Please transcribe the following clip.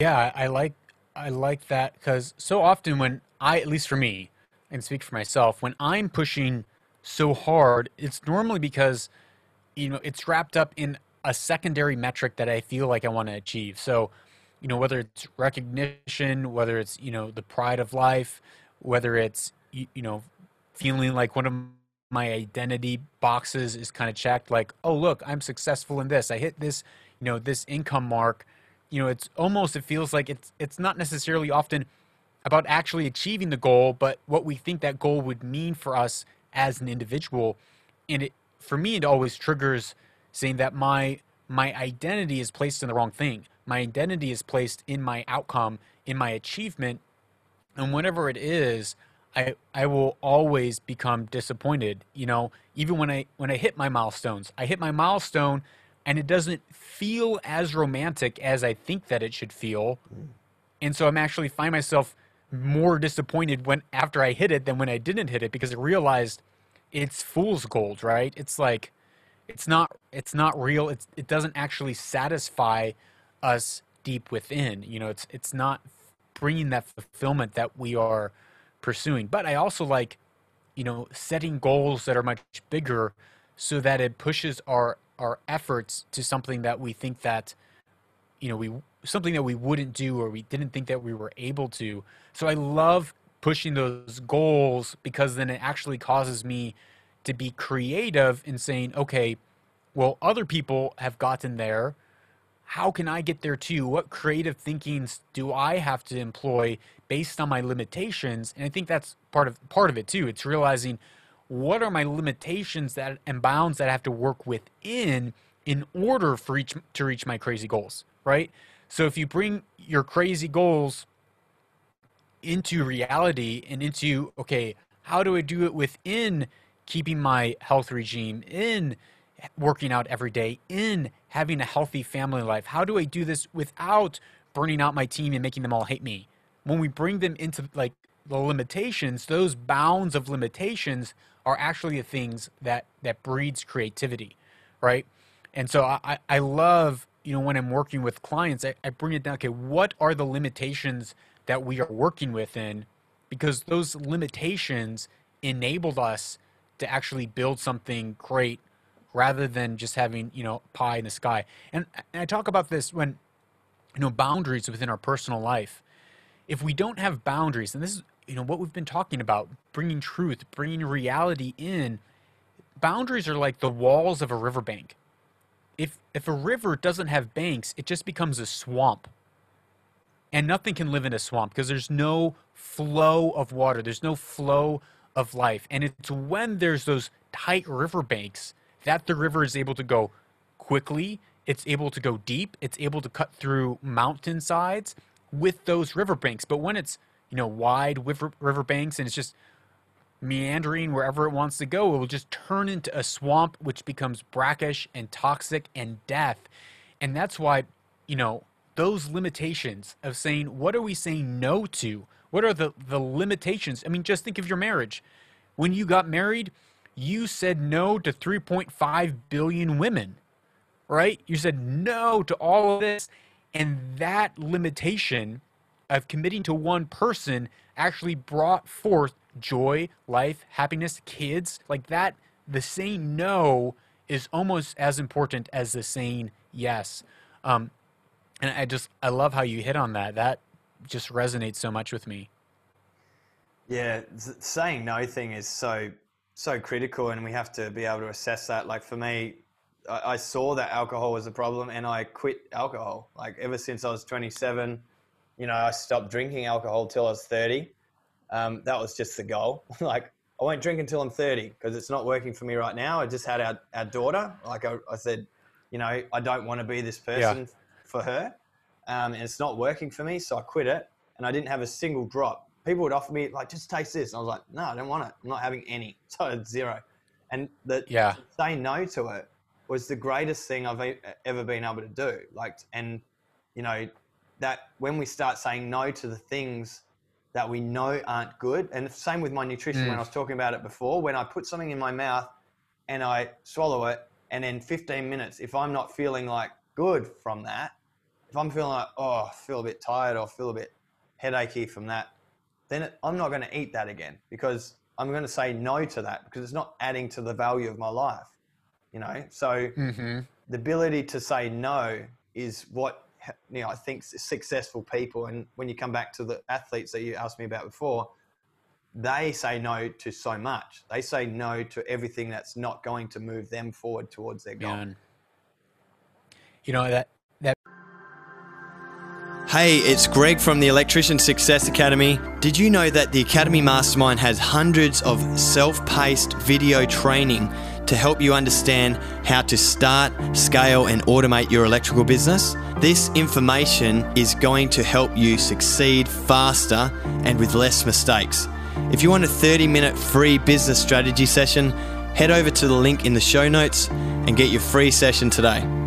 Yeah, I like I like that because so often when I, at least for me, and speak for myself, when I'm pushing so hard, it's normally because you know it's wrapped up in a secondary metric that I feel like I want to achieve. So, you know, whether it's recognition, whether it's you know the pride of life, whether it's you, you know feeling like one of my identity boxes is kind of checked, like oh look, I'm successful in this, I hit this you know this income mark you know it's almost it feels like it's it's not necessarily often about actually achieving the goal but what we think that goal would mean for us as an individual. And it for me it always triggers saying that my my identity is placed in the wrong thing. My identity is placed in my outcome in my achievement. And whatever it is i i will always become disappointed you know even when i when i hit my milestones. I hit my milestone and it doesn't feel as romantic as I think that it should feel. And so I'm actually find myself more disappointed when after I hit it than when I didn't hit it because I realized it's fool's gold, right? It's like it's not it's not real. It's it doesn't actually satisfy us deep within. You know, it's it's not bringing that fulfillment that we are pursuing. But I also like, you know, setting goals that are much bigger so that it pushes our our efforts to something that we think that you know we something that we wouldn't do or we didn't think that we were able to. So i love pushing those goals because then it actually causes me to be creative in saying okay well other people have gotten there. How can i get there too? What creative thinkings do i have to employ based on my limitations? And i think that's part of part of it too. It's realizing what are my limitations that and bounds that I have to work within in order for each to reach my crazy goals, right? So if you bring your crazy goals into reality and into okay, how do I do it within keeping my health regime in working out every day in having a healthy family life? How do I do this without burning out my team and making them all hate me? When we bring them into like the limitations, those bounds of limitations are actually the things that that breeds creativity, right? And so I, I love, you know, when I'm working with clients, I, I bring it down, okay, what are the limitations that we are working within? Because those limitations enabled us to actually build something great rather than just having, you know, pie in the sky. And, and I talk about this when, you know, boundaries within our personal life. If we don't have boundaries, and this is you know what we've been talking about bringing truth bringing reality in boundaries are like the walls of a riverbank. If if a river doesn't have banks it just becomes a swamp. And nothing can live in a swamp because there's no flow of water there's no flow of life. And it's when there's those tight riverbanks that the river is able to go quickly it's able to go deep it's able to cut through mountainsides with those riverbanks. But when it's you know, wide river, riverbanks and it's just meandering wherever it wants to go, it will just turn into a swamp, which becomes brackish and toxic and death. And that's why, you know, those limitations of saying, what are we saying no to? What are the, the limitations? I mean, just think of your marriage. When you got married, you said no to 3.5 billion women, right? You said no to all of this. And that limitation of committing to one person actually brought forth joy, life, happiness, kids. Like that, the saying no is almost as important as the saying yes. Um, and I just, I love how you hit on that. That just resonates so much with me. Yeah, saying no thing is so so critical, and we have to be able to assess that. Like for me, I, I saw that alcohol was a problem, and I quit alcohol. Like ever since I was 27, you know, I stopped drinking alcohol till I was 30. Um, that was just the goal. like, I won't drink until I'm 30 because it's not working for me right now. I just had our, our daughter. Like I, I said, you know, I don't want to be this person yeah. for her. Um, and it's not working for me. So I quit it and I didn't have a single drop. People would offer me like, just taste this. And I was like, no, I don't want it. I'm not having any. So it's zero. And the yeah. say no to it was the greatest thing I've ever been able to do. Like, and you know, that when we start saying no to the things that we know aren't good, and the same with my nutrition mm. when I was talking about it before, when I put something in my mouth and I swallow it, and then 15 minutes, if I'm not feeling like good from that, if I'm feeling like, oh, I feel a bit tired or feel a bit headachy from that, then I'm not going to eat that again because I'm going to say no to that because it's not adding to the value of my life. You know, so Mm-hmm. the ability to say no is what you know. I think successful people, and when you come back to the athletes that you asked me about before, they say no to so much. They say no to everything that's not going to move them forward towards their goal. Yeah. and, You know that that Hey, it's Greg from the Electrician Success Academy. Did you know that the Academy Mastermind has hundreds of self paced video training to help you understand how to start, scale, and automate your electrical business? This information is going to help you succeed faster and with less mistakes. If you want a 30 minute free business strategy session, head over to the link in the show notes and get your free session today.